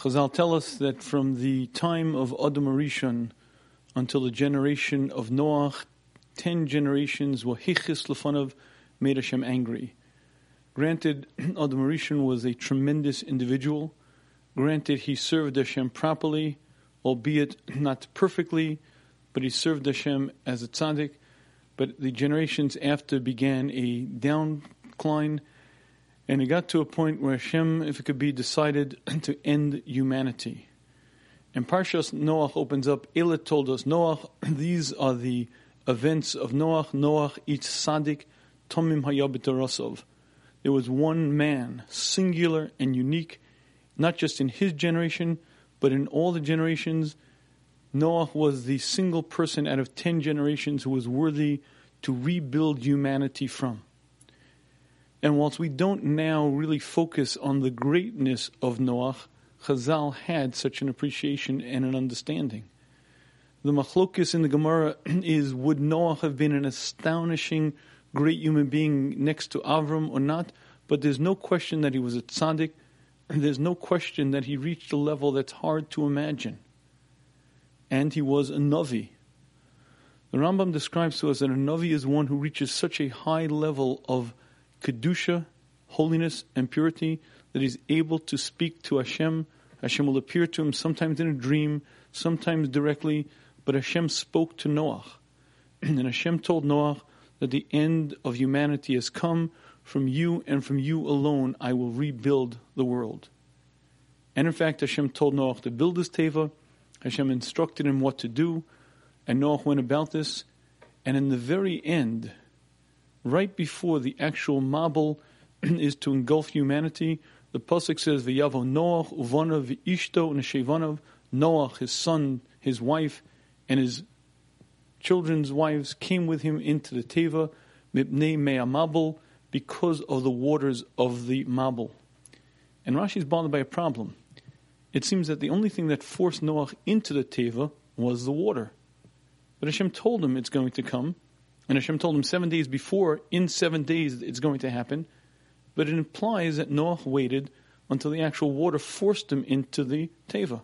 Chazal tell us that from the time of Adam Arishon until the generation of Noach, ten generations were hichis lefanav, made Hashem angry. Granted, Adam Arishon was a tremendous individual. Granted, he served Hashem properly, albeit not perfectly, but he served Hashem as a tzaddik. But the generations after began a downcline, and it got to a point where Hashem, if it could be, decided to end humanity. And Parshas Noach opens up, Elah told us, Noach, these are the events of Noach. Noach, each tzaddik, Tomim Hayabitarosov. There was one man, singular and unique, not just in his generation, but in all the generations. Noah was the single person out of ten generations who was worthy to rebuild humanity from. And whilst we don't now really focus on the greatness of Noah, Chazal had such an appreciation and an understanding. The machlokis in the Gemara is would Noah have been an astonishing great human being next to Avram or not, but there's no question that he was a tzaddik, and there's no question that he reached a level that's hard to imagine. And he was a Navi. The Rambam describes to us that a Navi is one who reaches such a high level of Kedusha, holiness, and purity that he's able to speak to Hashem. Hashem will appear to him sometimes in a dream, sometimes directly, but Hashem spoke to Noah. and Hashem told Noah, that the end of humanity has come. From you and from you alone, I will rebuild the world. And in fact, Hashem told Noah to build this teva. Hashem instructed him what to do, and Noah went about this. And in the very end, right before the actual Mabul is to engulf humanity, the pasuk says, "V'yavo Noah uvanav v'ishto neshevanav." Noach, his son, his wife, and his children's wives came with him into the Teva, mipnei me'amabel, because of the waters of the Mabul. And Rashi is bothered by a problem. It seems that the only thing that forced Noach into the Teva was the water. But Hashem told him it's going to come, and Hashem told him seven days before, in seven days it's going to happen. But it implies that Noah waited until the actual water forced him into the Teva.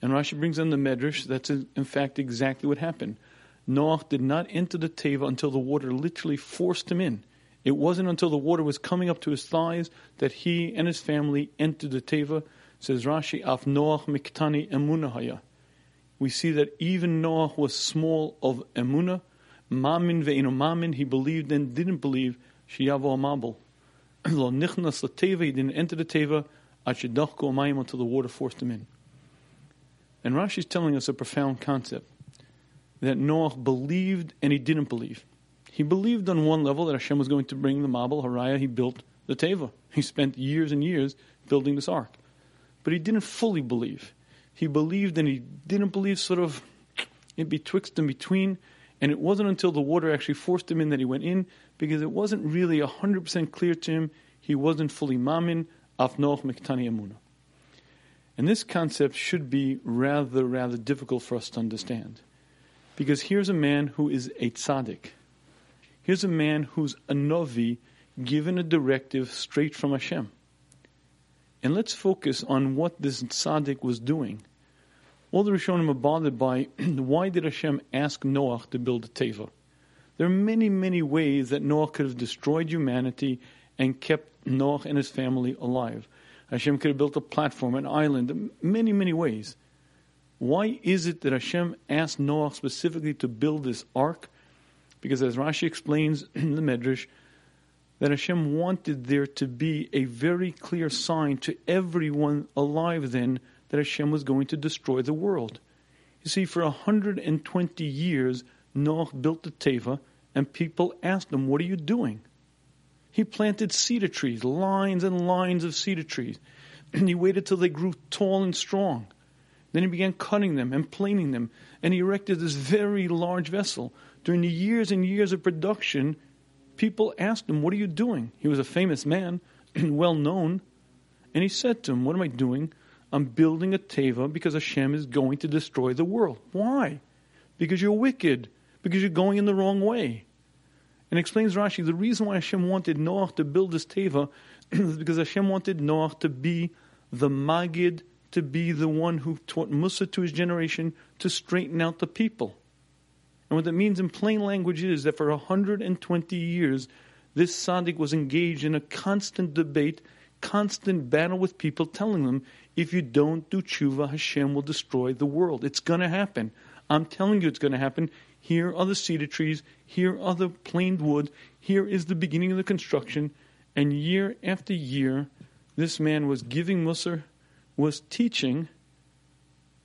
And Rashi brings in the Medrash, that's in fact exactly what happened. Noah did not enter the teva until the water literally forced him in. It wasn't until the water was coming up to his thighs that he and his family entered the teva. Says Rashi, Af Noah miktani emunahaya. We see that even Noah was small of emuna, mamin ve'inu mamin. He believed and didn't believe. Shiyavo amabel. Lo nichnas teva. He didn't enter the teva. Achidachko amayim until the water forced him in. And Rashi is telling us a profound concept that Noah believed and he didn't believe. He believed on one level that Hashem was going to bring the Mabul Haraya. He built the Teva. He spent years and years building this ark. But he didn't fully believe. He believed and he didn't believe sort of in betwixt and between. And it wasn't until the water actually forced him in that he went in because it wasn't really 100% clear to him. He wasn't fully mamin, afnoch mektani amuna. And this concept should be rather, rather difficult for us to understand. Because here's a man who is a tzaddik. Here's a man who's a novi given a directive straight from Hashem. And let's focus on what this tzaddik was doing. All the Rishonim are bothered by why did Hashem ask Noah to build a teva? There are many, many ways that Noah could have destroyed humanity and kept Noah and his family alive. Hashem could have built a platform, an island, many, many ways. Why is it that Hashem asked Noah specifically to build this ark? Because as Rashi explains in the Medrash, that Hashem wanted there to be a very clear sign to everyone alive then that Hashem was going to destroy the world. You see, for 120 years, Noah built the Teva, and people asked him, What are you doing? He planted cedar trees, lines and lines of cedar trees. And he waited till they grew tall and strong. Then he began cutting them and planing them, and he erected this very large vessel. During the years and years of production, people asked him, What are you doing? He was a famous man, well known. And he said to them, What am I doing? I'm building a teva because Hashem is going to destroy the world. Why? Because you're wicked, because you're going in the wrong way. And explains Rashi, the reason why Hashem wanted Noah to build this teva is because Hashem wanted Noah to be the Magid to be the one who taught Musar to his generation to straighten out the people. And what that means in plain language is that for 120 years, this tzaddik was engaged in a constant debate, constant battle with people, telling them, if you don't do tshuva, Hashem will destroy the world. It's going to happen. I'm telling you it's going to happen. Here are the cedar trees. Here are the planed wood. Here is the beginning of the construction. And year after year, this man was giving Musar, was teaching,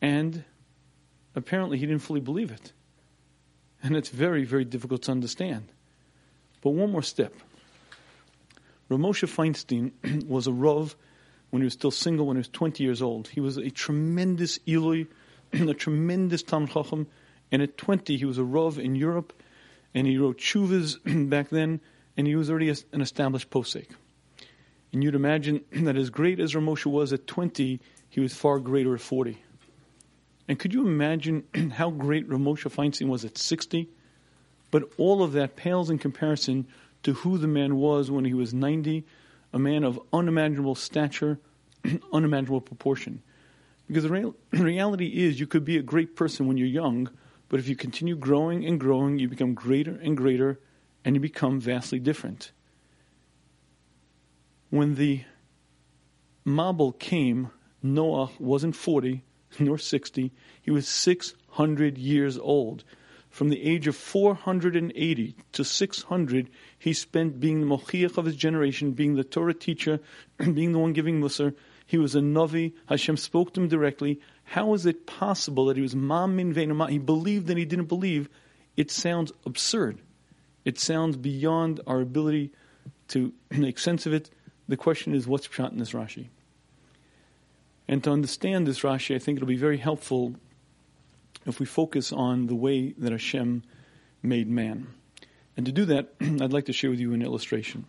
and apparently he didn't fully believe it. And it's very, very difficult to understand. But one more step. Ramosha Feinstein was a Rav when he was still single, when he was 20 years old. He was a tremendous ilui, a tremendous Tam Chacham, and at 20 he was a Rav in Europe, and he wrote Shuvas back then, and he was already an established posek. And you'd imagine that as great as Ramosha was at 20, he was far greater at 40. And could you imagine how great Ramosha Feinstein was at 60? But all of that pales in comparison to who the man was when he was 90, a man of unimaginable stature, unimaginable proportion. Because the real, reality is, you could be a great person when you're young, but if you continue growing and growing, you become greater and greater, and you become vastly different. When the Mabul came, Noah wasn't 40, nor 60. He was 600 years old. From the age of 480 to 600, he spent being the Mochiach of his generation, being the Torah teacher, being the one giving Musar. He was a Navi. Hashem spoke to him directly. How is it possible that he was mamin He believed and he didn't believe. It sounds absurd. It sounds beyond our ability to make sense of it. The question is, what's Pshat in this Rashi? And to understand this Rashi, I think it'll be very helpful if we focus on the way that Hashem made man. And to do that, I'd like to share with you an illustration.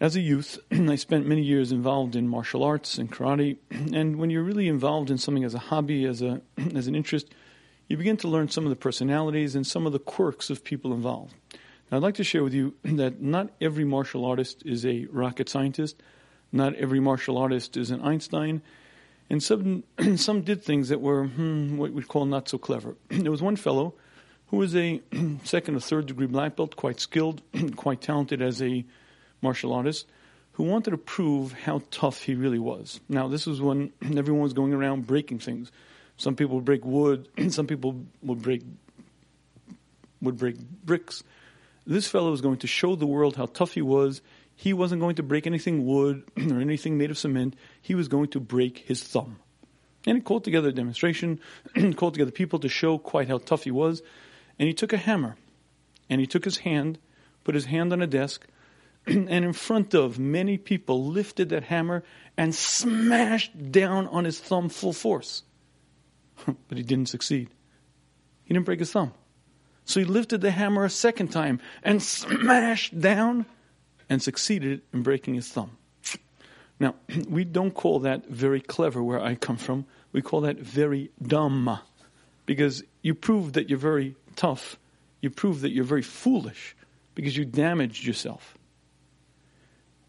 As a youth, I spent many years involved in martial arts and karate, and when you're really involved in something as a hobby, as a as an interest, you begin to learn some of the personalities and some of the quirks of people involved. Now, I'd like to share with you that not every martial artist is a rocket scientist. Not every martial artist is an Einstein. And some, some did things that were hmm, what we'd call not so clever. there was one fellow who was a second or third degree black belt, quite skilled, quite talented as a martial artist, who wanted to prove how tough he really was. Now, this was when everyone was going around breaking things. Some people would break wood, some people would break would break bricks. This fellow was going to show the world how tough he was he wasn't going to break anything wood or anything made of cement. He was going to break his thumb. And he called together a demonstration, called together people to show quite how tough he was. And he took a hammer and he took his hand, put his hand on a desk, and in front of many people lifted that hammer and smashed down on his thumb full force. but he didn't succeed. He didn't break his thumb. So he lifted the hammer a second time and smashed down and succeeded in breaking his thumb. Now, we don't call that very clever where I come from. We call that very dumb because you prove that you're very tough. You prove that you're very foolish because you damaged yourself.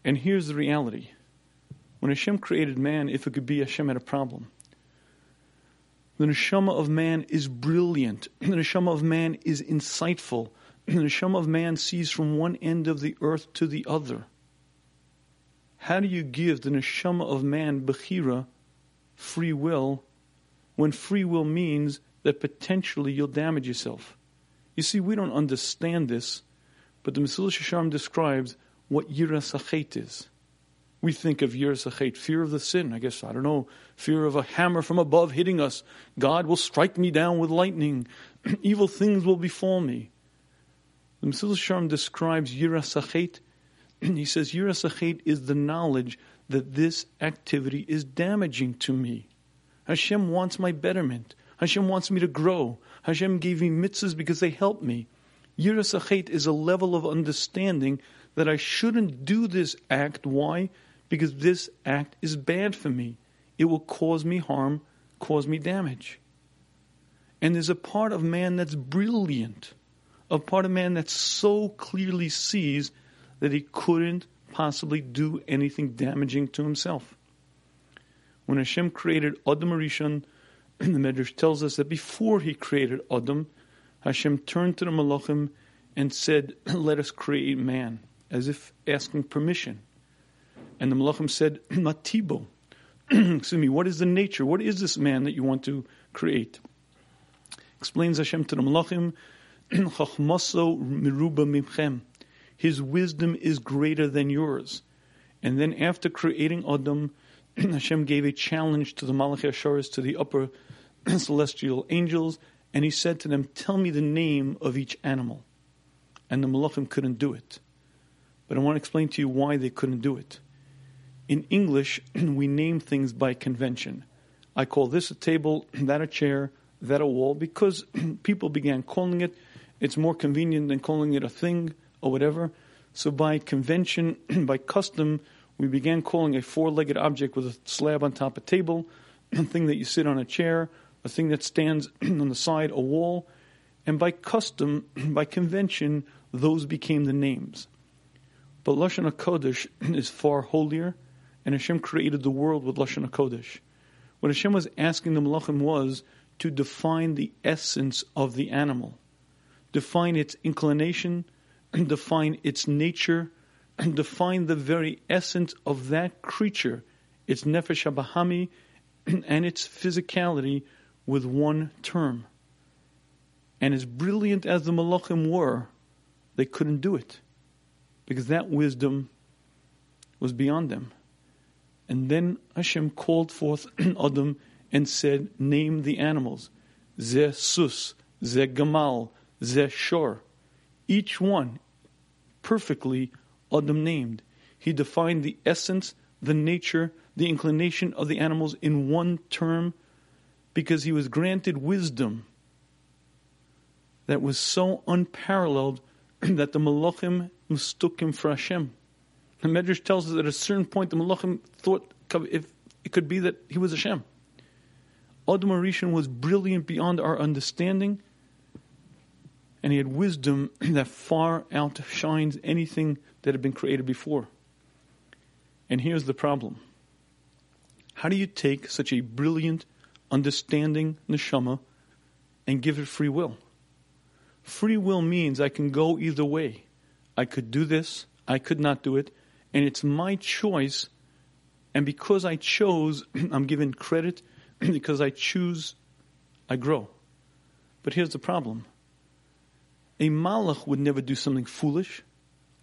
And here's the reality. When Hashem created man, if it could be, Hashem had a problem. The neshama of man is brilliant. The neshama of man is insightful. the neshama of man sees from one end of the earth to the other. How do you give the neshama of man bechira, free will, when free will means that potentially you'll damage yourself? You see, we don't understand this, but the Mesilas Yesharim describes what yirasachet is. We think of yirasachet, fear of the sin. I guess, I don't know, fear of a hammer from above hitting us. God will strike me down with lightning. Evil things will befall me. The Mesilas Yesharim describes Yirasachet. he says Yirasachet is the knowledge that this activity is damaging to me. Hashem wants my betterment. Hashem wants me to grow. Hashem gave me mitzvahs because they help me. Yirasachet is a level of understanding that I shouldn't do this act. Why? Because this act is bad for me. It will cause me harm, cause me damage. And there's a part of man that's brilliant a part of man that so clearly sees that he couldn't possibly do anything damaging to himself. When Hashem created Adam Rishon, the Medrash tells us that before he created Adam, Hashem turned to the Malachim and said, Let us create man, as if asking permission. And the Malachim said, Matibo. Excuse me, what is the nature? What is this man that you want to create? Explains Hashem to the Malachim, Chachmaso mimchem. His wisdom is greater than yours. And then after creating Adam, Hashem gave a challenge to the Malachi Asharis, to the upper celestial angels, and he said to them, Tell me the name of each animal. And the Malachim couldn't do it. But I want to explain to you why they couldn't do it. In English, we name things by convention. I call this a table, that a chair, that a wall, because people began calling it. It's more convenient than calling it a thing or whatever. So by convention, by custom, we began calling a four-legged object with a slab on top a table, a thing that you sit on a chair, a thing that stands on the side a wall, and by custom, by convention, those became the names. But Lashon HaKodesh is far holier, and Hashem created the world with Lashon HaKodesh. What Hashem was asking the Malachim was to define the essence of the animal, define its inclination, define its nature, and define the very essence of that creature, its nefesh habahami, and its physicality with one term. And as brilliant as the malachim were, they couldn't do it because that wisdom was beyond them. And then Hashem called forth Adam and said, Name the animals. Ze sus, ze gamal, ze shor. Each one perfectly Adam named. He defined the essence, the nature, the inclination of the animals in one term because he was granted wisdom that was so unparalleled that the Malachim mistook him for Hashem. The Medrash tells us that at a certain point the Malachim thought if it could be that he was Hashem. Adam Rishon was brilliant beyond our understanding, and he had wisdom that far outshines anything that had been created before. And here's the problem. How do you take such a brilliant, understanding neshama and give it free will? Free will means I can go either way. I could do this, I could not do it, and it's my choice. And because I chose, I'm given credit. because I choose, I grow. But here's the problem a malach would never do something foolish.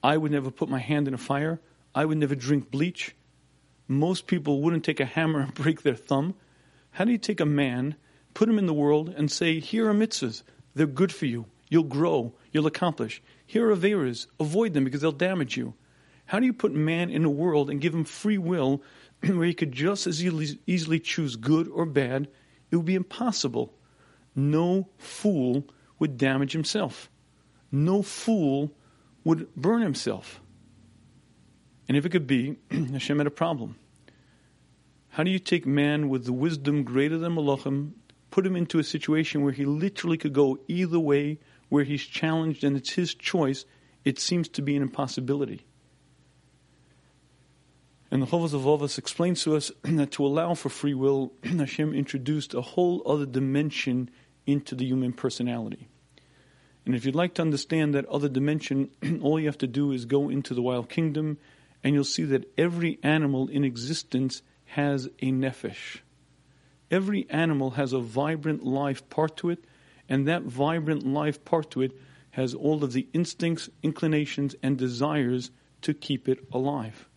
I would never put my hand in a fire. I would never drink bleach. Most people wouldn't take a hammer and break their thumb. How do you take a man, put him in the world, and say, Here are mitzvahs. They're good for you. You'll grow. You'll accomplish. Here are averas. Avoid them because they'll damage you. How do you put man in a world and give him free will where he could just as easily choose good or bad? It would be impossible. No fool would damage himself. No fool would burn himself. And if it could be, Hashem had a problem. How do you take man with the wisdom greater than Malachim, put him into a situation where he literally could go either way, where he's challenged and it's his choice? It seems to be an impossibility. And the Chovos HaLevavos explains to us that to allow for free will, Hashem introduced a whole other dimension into the human personality. And if you'd like to understand that other dimension, all you have to do is go into the wild kingdom and you'll see that every animal in existence has a nefesh. Every animal has a vibrant life part to it, and that vibrant life part to it has all of the instincts, inclinations, and desires to keep it alive.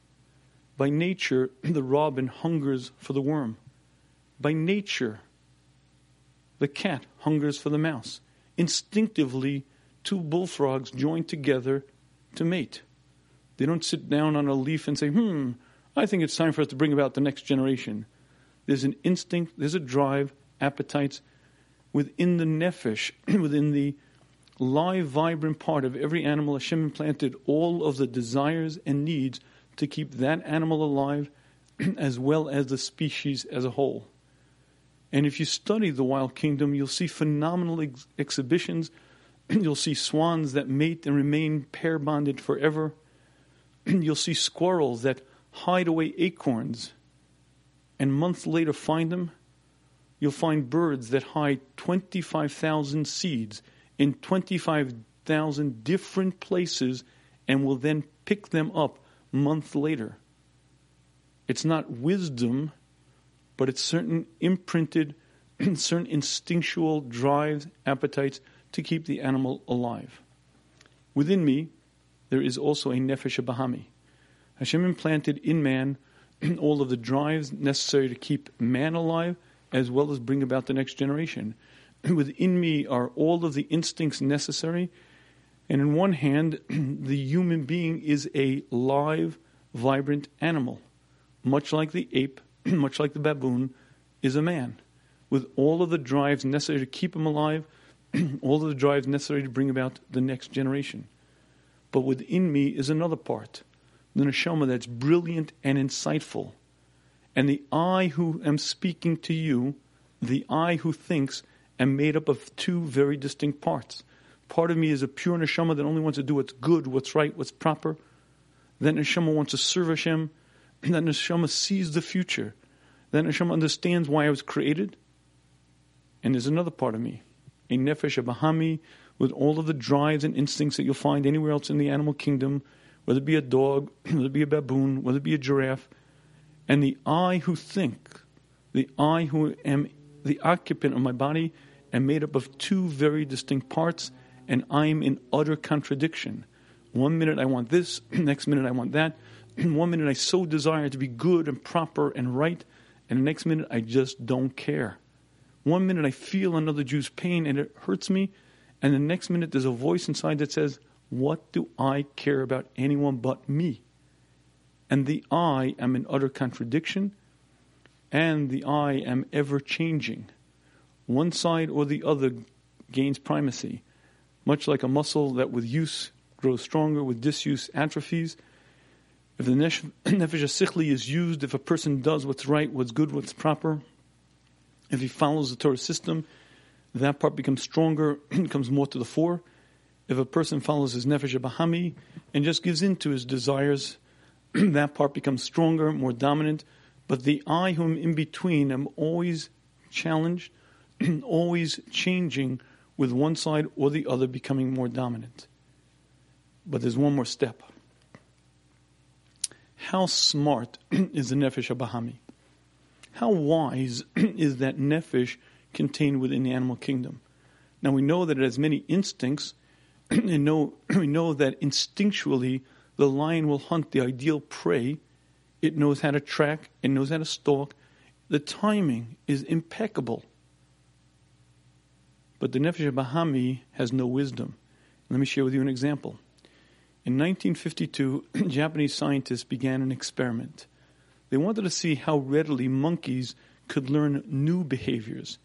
By nature, the robin hungers for the worm. By nature, the cat hungers for the mouse instinctively two bullfrogs join together to mate. They don't sit down on a leaf and say, hmm, I think it's time for us to bring about the next generation. There's an instinct, there's a drive, appetites within the nefesh, within the live, vibrant part of every animal. Hashem implanted all of the desires and needs to keep that animal alive as well as the species as a whole. And if you study the wild kingdom, you'll see phenomenal ex- exhibitions. you'll see swans that mate and remain pair bonded forever. you'll see squirrels that hide away acorns and months later find them, you'll find birds that hide 25,000 seeds in 25,000 different places and will then pick them up months later. It's not wisdom, but it's certain imprinted, certain instinctual drives, appetites to keep the animal alive. Within me, there is also a nefesh bahami. Hashem implanted in man all of the drives necessary to keep man alive, as well as bring about the next generation. Within me are all of the instincts necessary. And in one hand, the human being is a live, vibrant animal, much like the ape, much like the baboon, is a man, with all of the drives necessary to keep him alive, all of the drives necessary to bring about the next generation. But within me is another part, the neshama that's brilliant and insightful. And the I who am speaking to you, the I who thinks, am made up of two very distinct parts. Part of me is a pure neshama that only wants to do what's good, what's right, what's proper. That neshama wants to serve Hashem. That neshama sees the future. That neshama understands why I was created. And there's another part of me, a nefesh, a bahami, with all of the drives and instincts that you'll find anywhere else in the animal kingdom, whether it be a dog, whether it be a baboon, whether it be a giraffe. And the I who think, the I who am the occupant of my body, am made up of two very distinct parts, and I'm in utter contradiction. One minute I want this, next minute I want that. One minute I so desire to be good and proper and right, and the next minute I just don't care. One minute I feel another Jew's pain and it hurts me, and the next minute there's a voice inside that says, What do I care about anyone but me? And the I am in utter contradiction, and the I am ever changing. One side or the other gains primacy, much like a muscle that with use grows stronger, with disuse atrophies. If the nefesh sichli is used, if a person does what's right, what's good, what's proper, if he follows the Torah system, that part becomes stronger, and comes more to the fore. If a person follows his nefesh bahami and just gives in to his desires, that part becomes stronger, more dominant. But the I whom in between am always challenged, always changing with one side or the other becoming more dominant. But there's one more step. How smart is the nefesh bahami? How wise is that nefesh contained within the animal kingdom? Now we know that it has many instincts, and know, we know that instinctually the lion will hunt the ideal prey. It knows how to track, it knows how to stalk. The timing is impeccable. But the Nefesh Bahami has no wisdom. Let me share with you an example. In 1952, Japanese scientists began an experiment. They wanted to see how readily monkeys could learn new behaviors.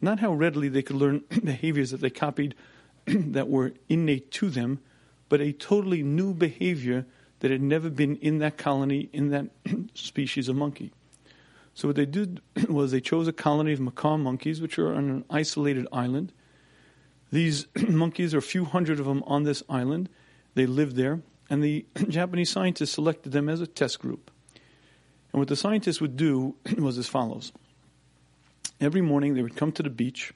Not how readily they could learn behaviors that they copied that were innate to them, but a totally new behavior that had never been in that colony, in that species of monkey. So what they did was they chose a colony of macaque monkeys, which are on an isolated island. These monkeys, are a few hundred of them on this island. They lived there, and the Japanese scientists selected them as a test group. And what the scientists would do was as follows. Every morning they would come to the beach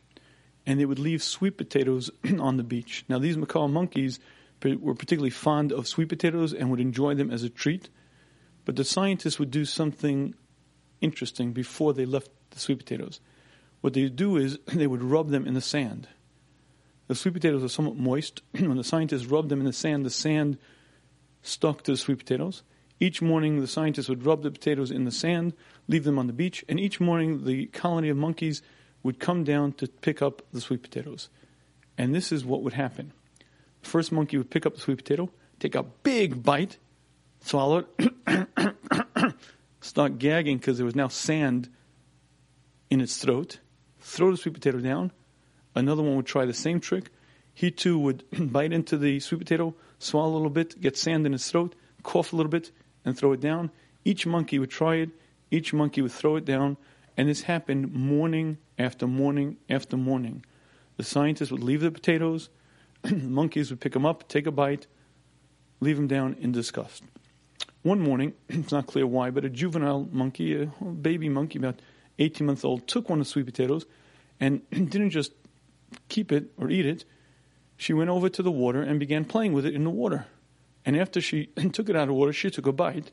and they would leave sweet potatoes on the beach. Now, these macaque monkeys were particularly fond of sweet potatoes and would enjoy them as a treat. But the scientists would do something interesting before they left the sweet potatoes. What they would do is they would rub them in the sand. The sweet potatoes are somewhat moist. when the scientists rubbed them in the sand, the sand stuck to the sweet potatoes. Each morning, the scientists would rub the potatoes in the sand, leave them on the beach, and each morning, the colony of monkeys would come down to pick up the sweet potatoes. And this is what would happen. The first monkey would pick up the sweet potato, take a big bite, swallow it, start gagging because there was now sand in its throat, throw the sweet potato down. Another one would try the same trick. He too would bite into the sweet potato, swallow a little bit, get sand in his throat, cough a little bit, and throw it down. Each monkey would try it, each monkey would throw it down, and this happened morning after morning after morning. The scientists would leave the potatoes, monkeys would pick them up, take a bite, leave them down in disgust. one morning, it's not clear why, but a juvenile monkey, a baby monkey about 18 months old, took one of the sweet potatoes and didn't just keep it or eat it. She went over to the water and began playing with it in the water. And after she took it out of the water, she took a bite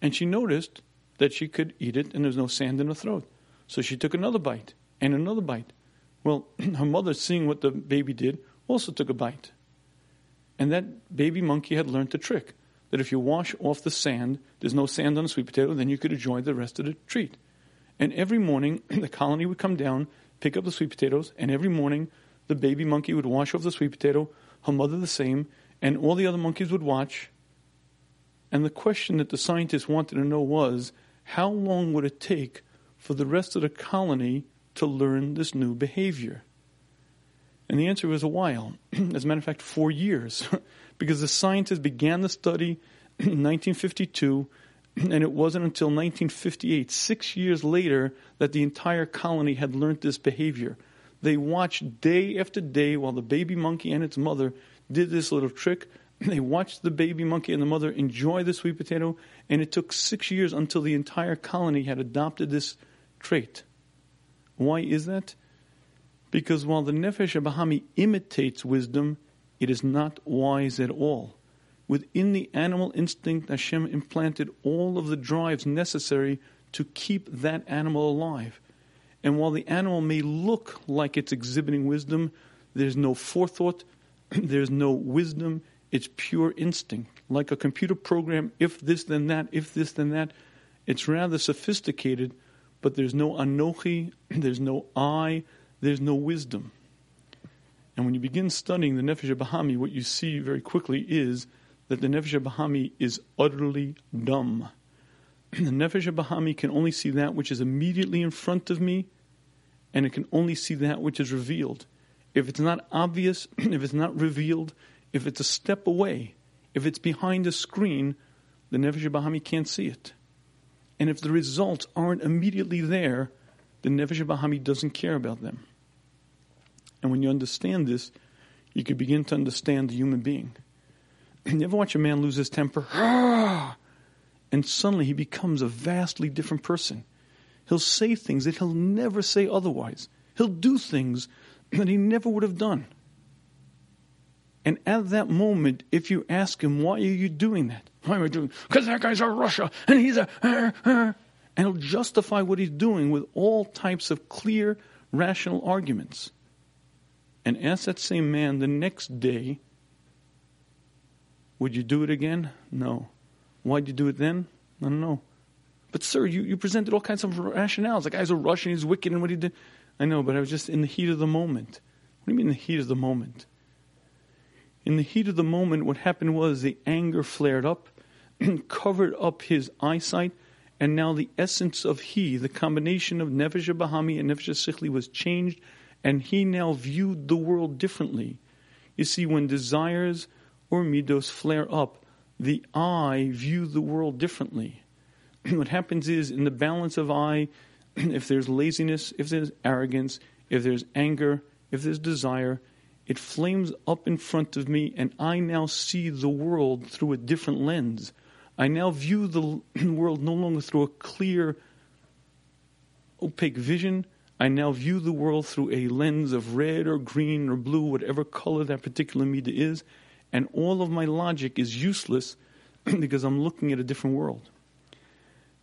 and she noticed that she could eat it and there's no sand in her throat. So she took another bite and another bite. Well, her mother, seeing what the baby did, also took a bite. And that baby monkey had learned the trick that if you wash off the sand, there's no sand on the sweet potato, then you could enjoy the rest of the treat. And every morning, the colony would come down, pick up the sweet potatoes, and every morning, the baby monkey would wash off the sweet potato, her mother the same, and all the other monkeys would watch. And the question that the scientists wanted to know was how long would it take for the rest of the colony to learn this new behavior? And the answer was a while. As a matter of fact, four years. because the scientists began the study in 1952, and it wasn't until 1958, six years later, that the entire colony had learned this behavior. They watched day after day while the baby monkey and its mother did this little trick. They watched the baby monkey and the mother enjoy the sweet potato, and it took six years until the entire colony had adopted this trait. Why is that? Because while the Nefesh Bahami imitates wisdom, it is not wise at all. Within the animal instinct, Hashem implanted all of the drives necessary to keep that animal alive. And while the animal may look like it's exhibiting wisdom, there's no forethought, there's no wisdom, it's pure instinct. Like a computer program, if this then that, if this then that. It's rather sophisticated, but there's no anochi, there's no I, there's no wisdom. And when you begin studying the Nefesh Bahami, what you see very quickly is that the Nefesh Bahami is utterly dumb. the Nefesh Bahami can only see that which is immediately in front of me, and it can only see that which is revealed. If it's not obvious, if it's not revealed, if it's a step away, if it's behind a screen, the Nefesh Bahami can't see it. And if the results aren't immediately there, the Nefesh Bahami doesn't care about them. And when you understand this, you can begin to understand the human being. You ever watch a man lose his temper? and suddenly he becomes a vastly different person. He'll say things that he'll never say otherwise. He'll do things that he never would have done. And at that moment, if you ask him, why are you doing that? Why am I doing? Because that guy's a rasha and he's a. Uh, uh, and he'll justify what he's doing with all types of clear, rational arguments and ask that same man the next day, Would you do it again? No. Why'd you do it then? I don't know. But, sir, you, you presented all kinds of rationales. The guy's a Russian, he's wicked, and what he did. I know, but I was just in the heat of the moment. What do you mean, the heat of the moment? In the heat of the moment, what happened was the anger flared up, covered up his eyesight, and now the essence of he, the combination of Nefesh Bahami and Nefesh Sichli, was changed and he now viewed the world differently. You see, when desires or midos flare up, the I view the world differently. what happens is, in the balance of I, if there's laziness, if there's arrogance, if there's anger, if there's desire, it flames up in front of me, and I now see the world through a different lens. I now view the world no longer through a clear, opaque vision, I now view the world through a lens of red or green or blue, whatever color that particular media is, and all of my logic is useless because I'm looking at a different world.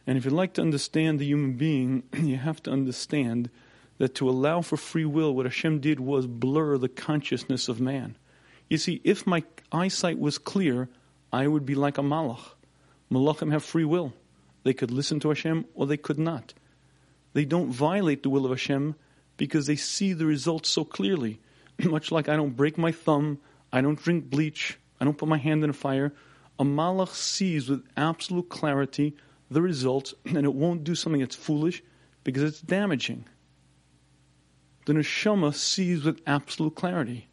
And if you'd like to understand the human being, you have to understand that to allow for free will, what Hashem did was blur the consciousness of man. You see, if my eyesight was clear, I would be like a malach. Malachim have free will. They could listen to Hashem or they could not. They don't violate the will of Hashem because they see the results so clearly. Much like I don't break my thumb, I don't drink bleach, I don't put my hand in a fire. A malach sees with absolute clarity the results, and it won't do something that's foolish because it's damaging. The neshama sees with absolute clarity,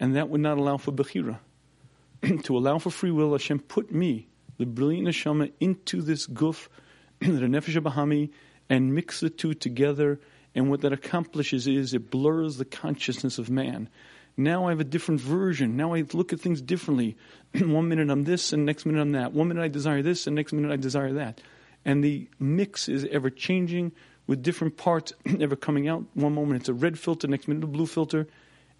and that would not allow for bechira. to allow for free will, Hashem put me, the brilliant neshama, into this guf, the nefesh bahami, and mix the two together. And what that accomplishes is it blurs the consciousness of man. Now I have a different version. Now I look at things differently. One minute I'm this, and next minute I'm that. One minute I desire this, and next minute I desire that. And the mix is ever changing with different parts ever coming out. One moment it's a red filter, next minute a blue filter.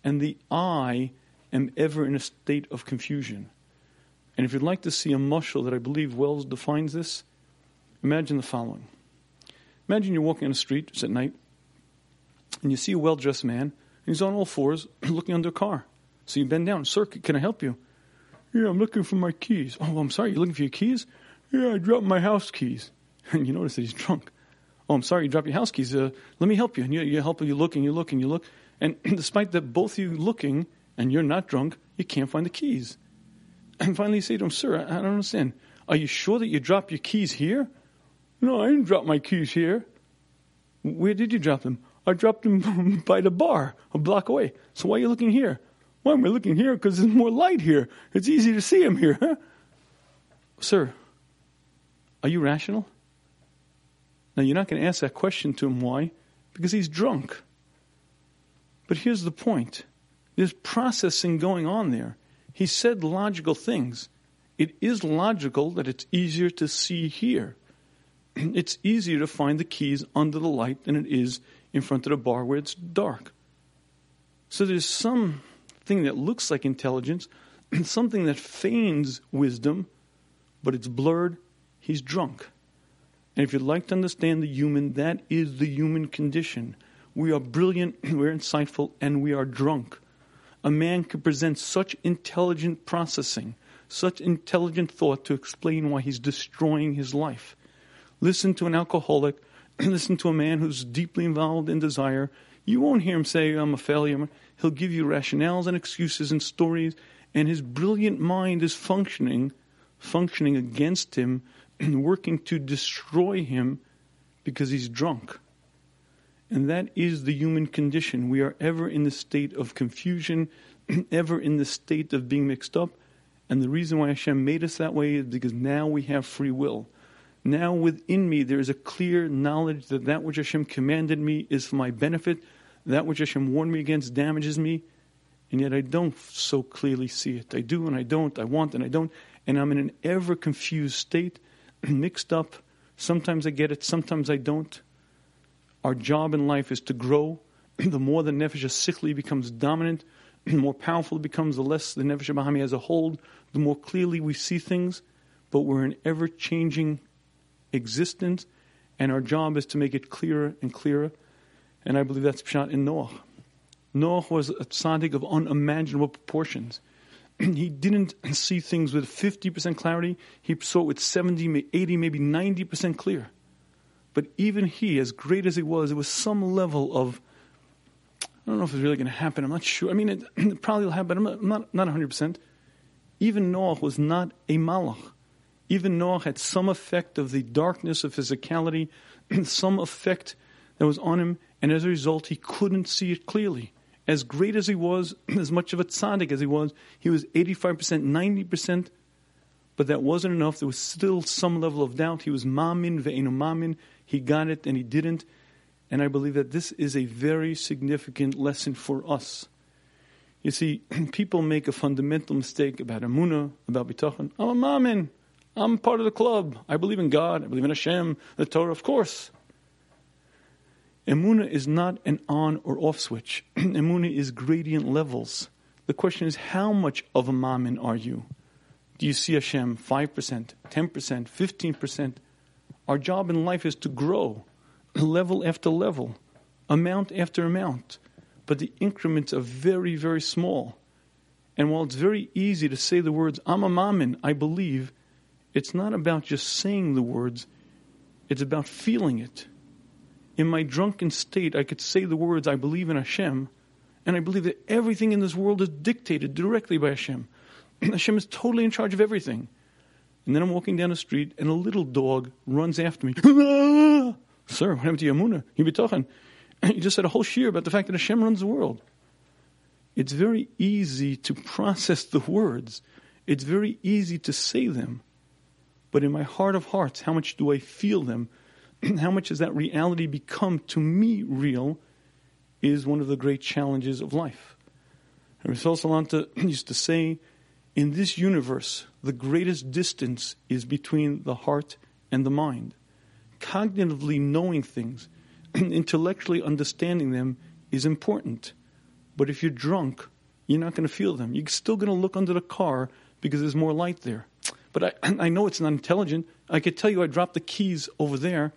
And the I am ever in a state of confusion. And if you'd like to see a mushal that I believe Wells defines this, imagine the following. Imagine you're walking on the street, it's at night, and you see a well dressed man He's on all fours looking under a car. So you bend down. Sir, can I help you? Yeah, I'm looking for my keys. Oh, I'm sorry. You're looking for your keys? Yeah, I dropped my house keys. And you notice that he's drunk. Oh, I'm sorry. You dropped your house keys. Uh, let me help you. And you, you help. You look and you look and you look. And despite that, both you looking and you're not drunk, you can't find the keys. And finally, you say to him, Sir, I, I don't understand. Are you sure that you dropped your keys here? No, I didn't drop my keys here. Where did you drop them? I dropped him by the bar a block away. So why are you looking here? Why am I looking here? Because there's more light here. It's easy to see him here. Huh? Sir, are you rational? Now, you're not going to ask that question to him. Why? Because he's drunk. But here's the point there's processing going on there. He said logical things. It is logical that it's easier to see here. It's easier to find the keys under the light than it is in front of the bar where it's dark. So there's something that looks like intelligence, something that feigns wisdom, but it's blurred. He's drunk. And if you'd like to understand the human, that is the human condition. We are brilliant, we're insightful, and we are drunk. A man can present such intelligent processing, such intelligent thought to explain why he's destroying his life. Listen to an alcoholic listen to a man who's deeply involved in desire, you won't hear him say, I'm a failure. He'll give you rationales and excuses and stories, and his brilliant mind is functioning, functioning against him, and working to destroy him because he's drunk. And that is the human condition. We are ever in the state of confusion, ever in the state of being mixed up. And the reason why Hashem made us that way is because now we have free will. Now within me there is a clear knowledge that that which Hashem commanded me is for my benefit, that which Hashem warned me against damages me, and yet I don't so clearly see it. I do and I don't, I want and I don't, and I'm in an ever confused state, mixed up. Sometimes I get it, sometimes I don't. Our job in life is to grow. the more the nefesh sichli becomes dominant, the more powerful it becomes, the less the nefesh bahami has a hold, the more clearly we see things. But we're an ever changing existence, and our job is to make it clearer and clearer. And I believe that's Pshat in Noah. Noah was a tzaddik of unimaginable proportions. he didn't see things with 50% clarity. He saw it with 70, 80, maybe 90% clear. But even he, as great as he was, there was some level of, I don't know if it's really going to happen. I'm not sure. I mean, it, it probably will happen, but I'm not, not, not 100%. Even Noah was not a malach. Even Noah had some effect of the darkness of physicality, some effect that was on him, and as a result, he couldn't see it clearly. As great as he was, as much of a tzaddik as he was, he was 85%, 90%, but that wasn't enough. There was still some level of doubt. He was mamin ve'enu mamin. He got it and he didn't. And I believe that this is a very significant lesson for us. You see, people make a fundamental mistake about Amunah, about Bitachon. I'm a mamin. I'm part of the club. I believe in God. I believe in Hashem, the Torah, of course. Emuna is not an on or off switch. Emuna is gradient levels. The question is, how much of a mamin are you? Do you see Hashem 5%, 10%, 15%? Our job in life is to grow, level after level, amount after amount. But the increments are very, very small. And while it's very easy to say the words, I'm a mamin, I believe, it's not about just saying the words, it's about feeling it. In my drunken state, I could say the words, I believe in Hashem, and I believe that everything in this world is dictated directly by Hashem. Hashem is totally in charge of everything. And then I'm walking down the street, and a little dog runs after me. Sir, what happened to Yamuna? You be talking. You just said a whole shiur about the fact that Hashem runs the world. It's very easy to process the words. It's very easy to say them. But in my heart of hearts, how much do I feel them? how much has that reality become to me real is one of the great challenges of life. And Rasul Salanter used to say, in this universe, the greatest distance is between the heart and the mind. Cognitively knowing things, intellectually understanding them is important. But if you're drunk, you're not going to feel them. You're still going to look under the car because there's more light there. But I, I know it's not intelligent. I could tell you I dropped the keys over there.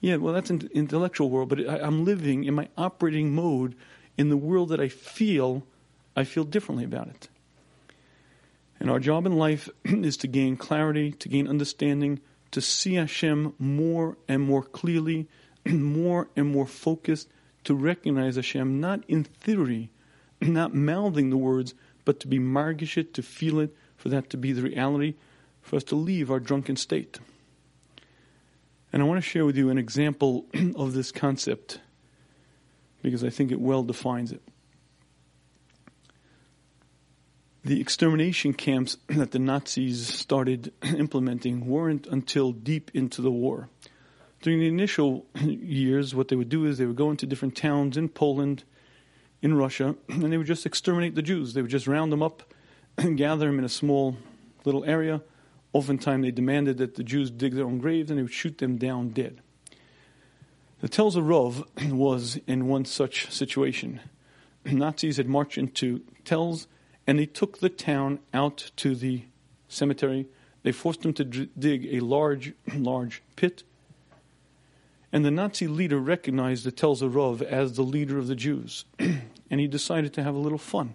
Yeah, well, that's an intellectual world, but I, I'm living in my operating mode in the world that I feel, I feel differently about it. And our job in life is to gain clarity, to gain understanding, to see Hashem more and more clearly, more and more focused, to recognize Hashem not in theory, not mouthing the words, but to be margish it, to feel it, for that to be the reality, for us to leave our drunken state. And I want to share with you an example of this concept because I think it well defines it. The extermination camps that the Nazis started implementing weren't until deep into the war. During the initial years, what they would do is they would go into different towns in Poland, in Russia, and they would just exterminate the Jews. They would just round them up and gather them in a small little area. Oftentimes, they demanded that the Jews dig their own graves and they would shoot them down dead. The Telzer Rov was in one such situation. Nazis had marched into Telz and they took the town out to the cemetery. They forced them to dig a large, large pit. And the Nazi leader recognized the Telzer Rov as the leader of the Jews. and he decided to have a little fun.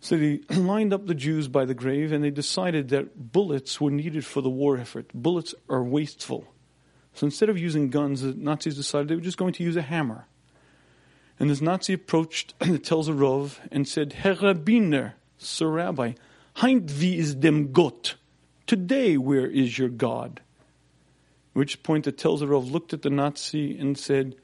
So they lined up the Jews by the grave and they decided that bullets were needed for the war effort. Bullets are wasteful. So instead of using guns, the Nazis decided they were just going to use a hammer. And this Nazi approached the Telzer Rov and said, Herr Rabbiner, Sir Rabbi, heint wie is dem Gott? Today, where is your God? At which point the Telzer Rov looked at the Nazi and said,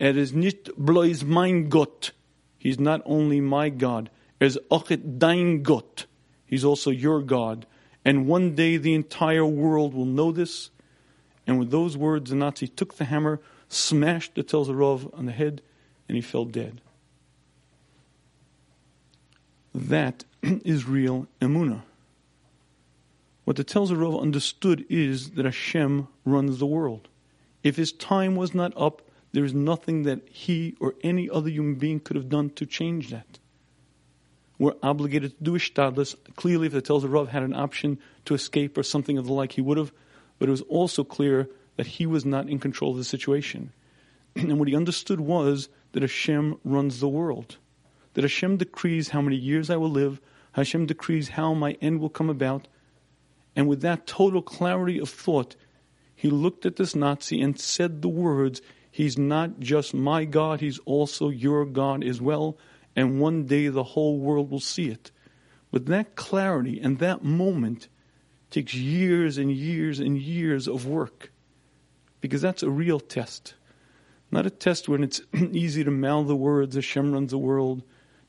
Er is nicht bloß mein Gott. He's not only my God, is auch dein Gott. He's also your God. And one day the entire world will know this and with those words, the Nazi took the hammer, smashed the Telzer Rov on the head, and he fell dead. That is real emuna. What the Telzer Rov understood is that Hashem runs the world. If his time was not up, there is nothing that he or any other human being could have done to change that. We're obligated to do ishtadlis. Clearly, if the Telzer Rov had an option to escape or something of the like, he would have but it was also clear that he was not in control of the situation. and what he understood was that Hashem runs the world, that Hashem decrees how many years I will live, Hashem decrees how my end will come about. And with that total clarity of thought, he looked at this Nazi and said the words, He's not just my God, He's also your God as well, and one day the whole world will see it. But that clarity and that moment, takes years and years and years of work because that's a real test. Not a test when it's easy to mouth the words, Hashem runs the world.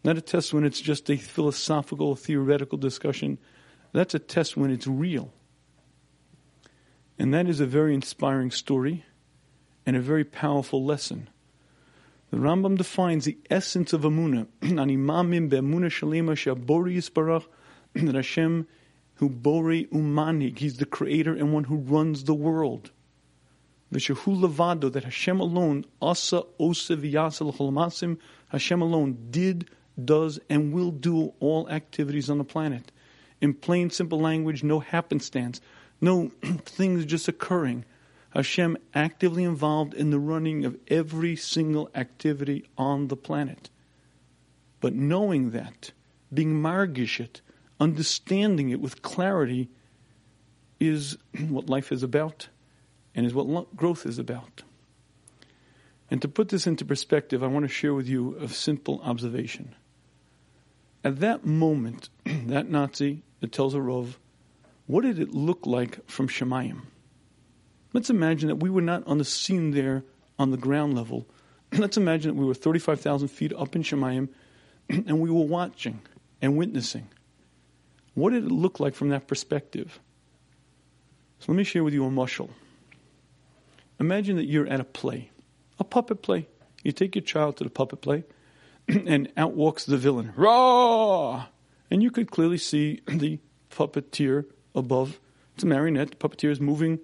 Not a test when it's just a philosophical, theoretical discussion. That's a test when it's real. And that is a very inspiring story and a very powerful lesson. The Rambam defines the essence of Emunah. Animamim be'amunah shalema shabori yisbarach that Hashem who Bori Umanig, he's the creator and one who runs the world. Vishahu Levado, that Hashem alone, Asa Osa Vyasa L'cholamasim, Hashem alone did, does, and will do all activities on the planet. In plain, simple language, no happenstance, no things just occurring. Hashem actively involved in the running of every single activity on the planet. But knowing that, being margishit, understanding it with clarity is what life is about and is what growth is about. And to put this into perspective, I want to share with you a simple observation. At that moment, that Nazi that Telzer Rov, what did it look like from Shemayim? Let's imagine that we were not on the scene there on the ground level. Let's imagine that we were 35,000 feet up in Shemayim and we were watching and witnessing. What did it look like from that perspective? So let me share with you a mushal. Imagine that you're at a play, a puppet play. You take your child to the puppet play, and out walks the villain. Raw! And you could clearly see the puppeteer above. It's a marionette. The puppeteer is moving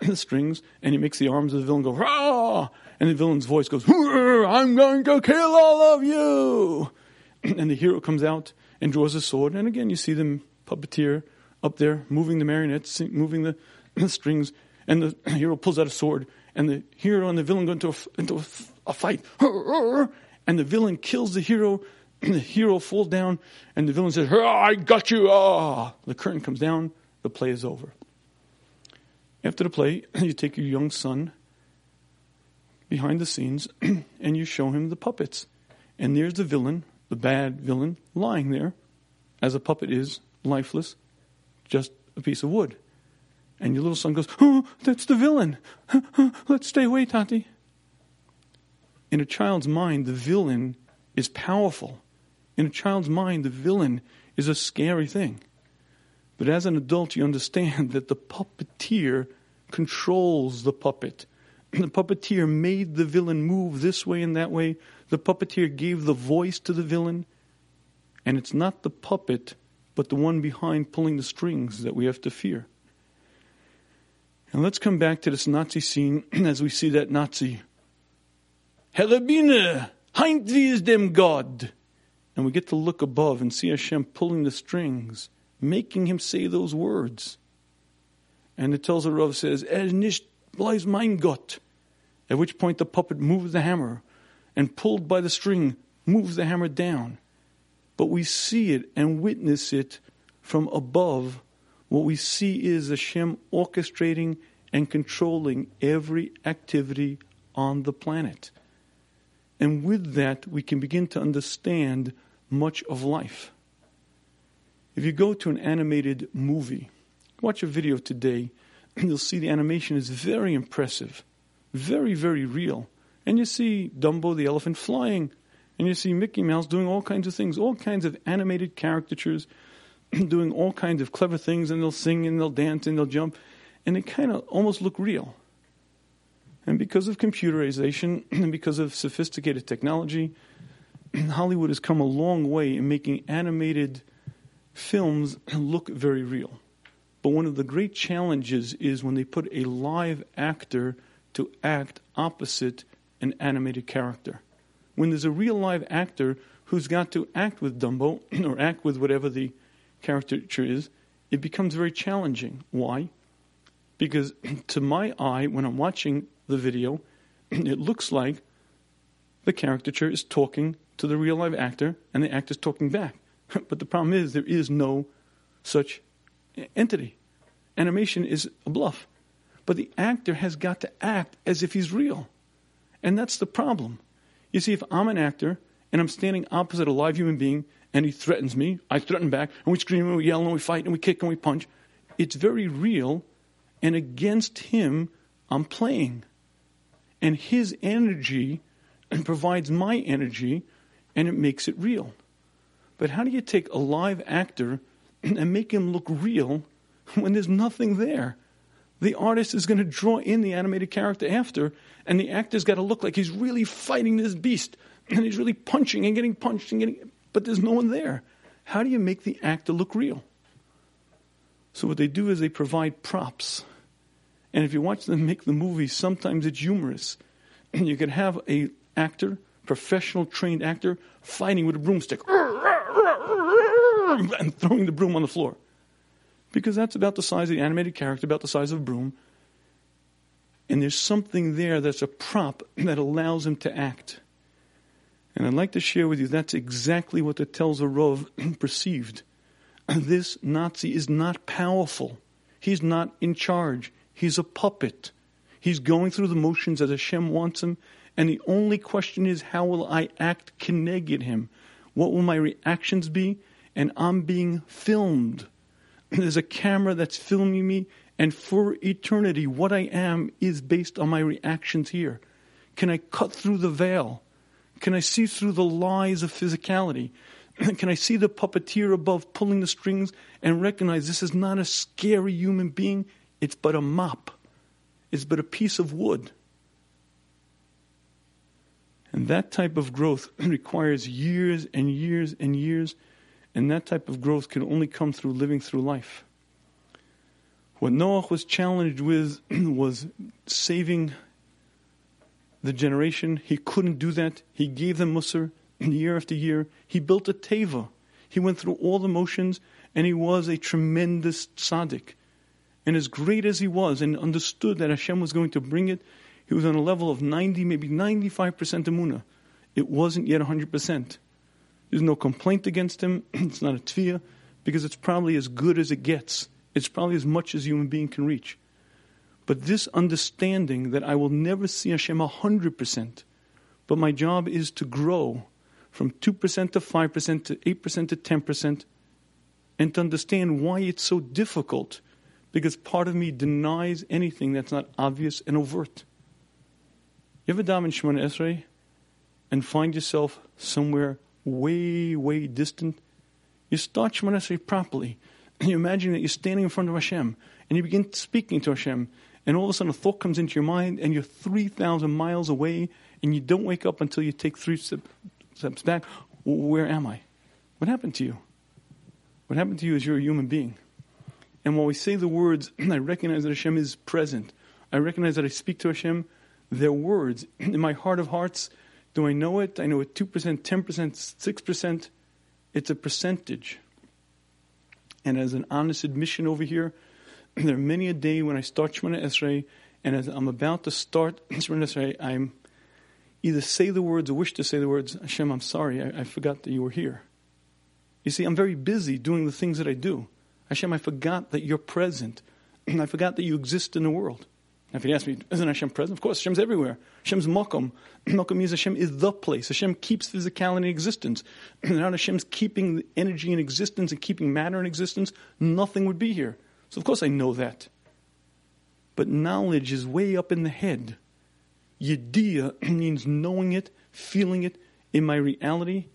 strings, and he makes the arms of the villain go, Rah! And the villain's voice goes, I'm going to kill all of you! And the hero comes out and draws a sword, and again you see the puppeteer up there moving the marionettes, moving the, the strings, and the hero pulls out a sword, and the hero and the villain go into a, into a, a fight, and the villain kills the hero, and the hero falls down, and the villain says, I got you! Ah! The curtain comes down, the play is over. After the play, you take your young son behind the scenes and you show him the puppets. And there's the villain, the bad villain, lying there, as a puppet is, lifeless, just a piece of wood. And your little son goes, Oh, that's the villain. Let's stay away, Tati. In a child's mind, the villain is powerful. In a child's mind, the villain is a scary thing. But as an adult, you understand that the puppeteer controls the puppet. The puppeteer made the villain move this way and that way. The puppeteer gave the voice to the villain. And it's not the puppet, but the one behind pulling the strings that we have to fear. And let's come back to this Nazi scene as we see that Nazi. Helebine, heint wie is dem God. And we get to look above and see Hashem pulling the strings making him say those words. And it Telzer Rov says, Er nicht bleis mein Gott. At which point the puppet moves the hammer and pulled by the string moves the hammer down. But we see it and witness it from above. What we see is Hashem orchestrating and controlling every activity on the planet. And with that, we can begin to understand much of life. If you go to an animated movie, watch a video today, you'll see the animation is very impressive, very, very real. And you see Dumbo the elephant flying, and you see Mickey Mouse doing all kinds of things, all kinds of animated caricatures, doing all kinds of clever things, and they'll sing and they'll dance and they'll jump, and they kind of almost look real. And because of computerization and because of sophisticated technology, Hollywood has come a long way in making animated films look very real. But one of the great challenges is when they put a live actor to act opposite an animated character. When there's a real live actor who's got to act with Dumbo or act with whatever the caricature is, it becomes very challenging. Why? Because to my eye, when I'm watching the video, it looks like the caricature is talking to the real live actor and the actor's talking back. But the problem is, there is no such entity. Animation is a bluff. But the actor has got to act as if he's real. And that's the problem. You see, if I'm an actor and I'm standing opposite a live human being and he threatens me, I threaten back, and we scream and we yell and we fight and we kick and we punch, it's very real. And against him, I'm playing. And his energy provides my energy and it makes it real. But how do you take a live actor and make him look real when there's nothing there? The artist is going to draw in the animated character after, and the actor's got to look like he's really fighting this beast, and he's really punching and getting punched and getting, but there's no one there. How do you make the actor look real? So what they do is they provide props. And if you watch them make the movie, sometimes it's humorous. you can have a actor, professional trained actor, fighting with a broomstick and throwing the broom on the floor. Because that's about the size of the animated character, about the size of a broom. And there's something there that's a prop that allows him to act. And I'd like to share with you that's exactly what the Telzer Rov perceived. This Nazi is not powerful. He's not in charge. He's a puppet. He's going through the motions as Hashem wants him. And the only question is, how will I act connected him? What will my reactions be? and I'm being filmed. There's a camera that's filming me, and for eternity, what I am is based on my reactions here. Can I cut through the veil? Can I see through the lies of physicality? Can I see the puppeteer above pulling the strings and recognize this is not a scary human being? It's but a mop. It's but a piece of wood. And that type of growth requires years and years and years, and that type of growth can only come through living through life. What Noah was challenged with was saving the generation. He couldn't do that. He gave them Musar year after year. He built a teva. He went through all the motions, and he was a tremendous tzaddik. And as great as he was, and understood that Hashem was going to bring it, he was on a level of 90, maybe 95% Emunah. It wasn't yet 100%. There's no complaint against him. it's not a tviya, because it's probably as good as it gets. It's probably as much as a human being can reach. But this understanding that I will never see Hashem 100%, but my job is to grow from 2% to 5% to 8% to 10%, and to understand why it's so difficult, because part of me denies anything that's not obvious and overt. You ever daven Shemona Esrei and find yourself somewhere way, way distant? You start Shemona Esrei properly, and you imagine that you're standing in front of Hashem, and you begin speaking to Hashem, and all of a sudden a thought comes into your mind, and you're 3,000 miles away, and you don't wake up until you take three steps back. Where am I? What happened to you? What happened to you is you're a human being. And while we say the words, I recognize that Hashem is present. I recognize that I speak to Hashem. They're words. In my heart of hearts, do I know it? I know it 2%, 10%, 6%. It's a percentage. And as an honest admission over here, there are many a day when I start Shemona Esrei, and as I'm about to start Shemona Esrei, I'm either say the words or wish to say the words, Hashem, I'm sorry, I, I forgot that you were here. You see, I'm very busy doing the things that I do. Hashem, I forgot that you're present. I forgot that you exist in the world. If you ask me, isn't Hashem present? Of course, Hashem's everywhere. Hashem's makom. makom means Hashem is the place. Hashem keeps physicality in existence. Without Hashem's keeping energy in existence and keeping matter in existence, nothing would be here. So of course I know that. But knowledge is way up in the head. Yediyah means knowing it, feeling it in my reality.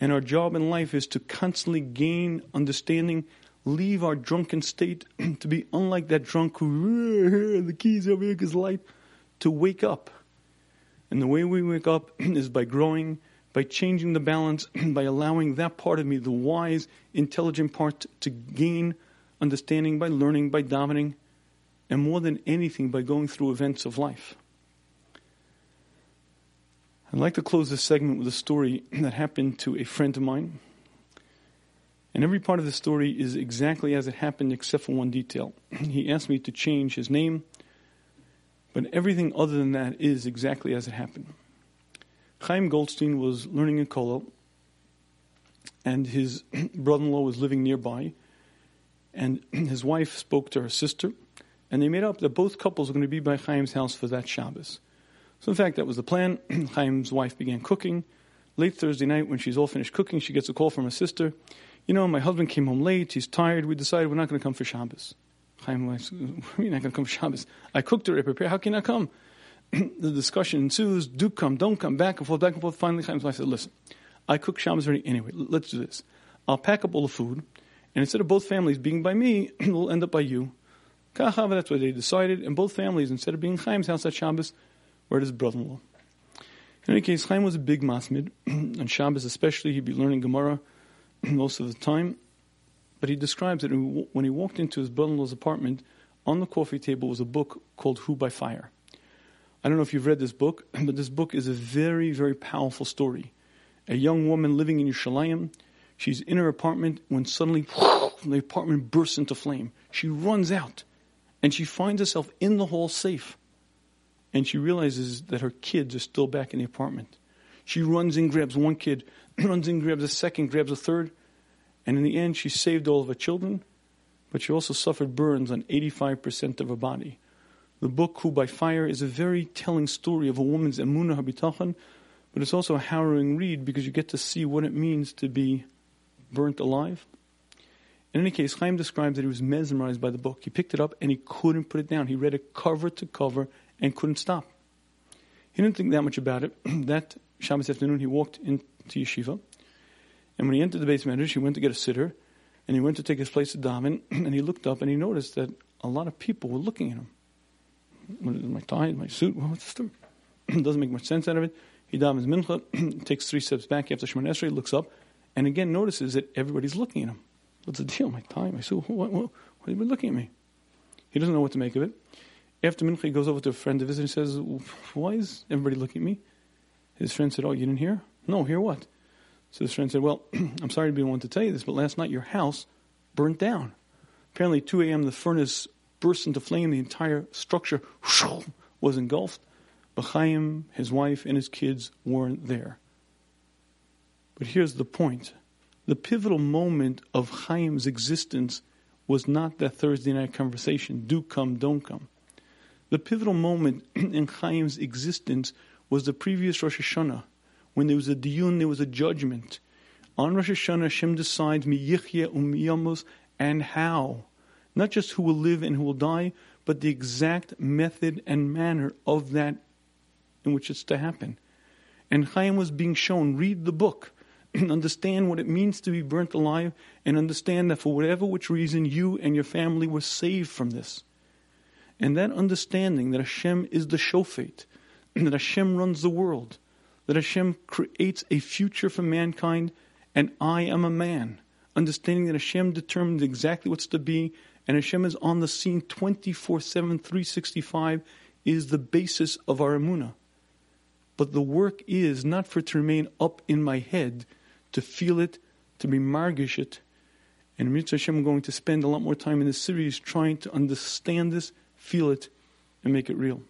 And our job in life is to constantly gain understanding, leave our drunken state to be unlike that drunk who, the keys over here is light, to wake up. And the way we wake up is by growing, by changing the balance, by allowing that part of me, the wise, intelligent part, to gain understanding, by learning, by dominating and more than anything, by going through events of life. I'd like to close this segment with a story that happened to a friend of mine. And every part of the story is exactly as it happened, except for one detail. He asked me to change his name, but everything other than that is exactly as it happened. Chaim Goldstein was learning in Kollel, and his brother in law was living nearby. And his wife spoke to her sister, and they made up that both couples were going to be by Chaim's house for that Shabbos. So, in fact, that was the plan. Chaim's wife began cooking. Late Thursday night, when she's all finished cooking, she gets a call from her sister. You know, my husband came home late. He's tired. We decided we're not going to come for Shabbos. What are not going to come for Shabbos? I cooked already, prepared. How can I come? the discussion ensues. Do come, don't come, back and forth, back and forth. Finally, Chaim's wife said, Listen, I cooked Shabbos already anyway. Let's do this. I'll pack up all the food, and instead of both families being by me, we'll end up by you. That's what they decided, and both families, instead of being Chaim's house at Shabbos, where his brother-in-law. In any case, Chaim was a big masmid. On Shabbos especially, he'd be learning Gemara most of the time. But he describes that when he walked into his brother-in-law's apartment, on the coffee table was a book called Who by Fire. I don't know if you've read this book, but this book is a very, very powerful story. A young woman living in Yerushalayim, she's in her apartment when suddenly the apartment bursts into flame. She runs out, and she finds herself in the hall safe and she realizes that her kids are still back in the apartment. She runs and grabs one kid, runs and grabs a second, grabs a third, and in the end, she saved all of her children, but she also suffered burns on 85% of her body. The book, Who by Fire, is a very telling story of a woman's emunah habitachon, but it's also a harrowing read because you get to see what it means to be burnt alive. In any case, Chaim describes that he was mesmerized by the book. He picked it up and he couldn't put it down. He read it cover to cover and couldn't stop. He didn't think that much about it. that Shabbos afternoon, he walked into yeshiva, and when he entered the beis medrash, he went to get a siddur, and he went to take his place at daven, and he looked up and he noticed that a lot of people were looking at him. My tie, my suit, well, what's the story? Doesn't make much sense out of it. He davens mincha, takes three steps back after Shemon Esrei, looks up, and again notices that everybody's looking at him. What's the deal? My tie, I said, what, what, what, are you looking at me? He doesn't know what to make of it. After mincha, he goes over to a friend to visit and says, why is everybody looking at me? His friend said, oh, you didn't hear? No, hear what? So his friend said, well, I'm sorry to be the one to tell you this, but last night your house burnt down. Apparently, 2 a.m., the furnace burst into flame. The entire structure was engulfed. But Chaim, his wife, and his kids weren't there. But here's the point. The pivotal moment of Chaim's existence was not that Thursday night conversation, do come, don't come. The pivotal moment in Chaim's existence was the previous Rosh Hashanah, when there was a diyun, there was a judgment. On Rosh Hashanah, Hashem decides mi yichye um and how. Not just who will live and who will die, but the exact method and manner of that in which it's to happen. And Chaim was being shown, read the book, and understand what it means to be burnt alive, and understand that for whatever which reason you and your family were saved from this. And that understanding that Hashem is the shofet, that Hashem runs the world, that Hashem creates a future for mankind, and I am a man, understanding that Hashem determines exactly what's to be, and Hashem is on the scene 24 7, 365, is the basis of our emunah. But the work is not for it to remain up in my head, to feel it, to be margish it. And Mitzvah Hashem, I'm going to spend a lot more time in this series trying to understand this, feel it, and make it real.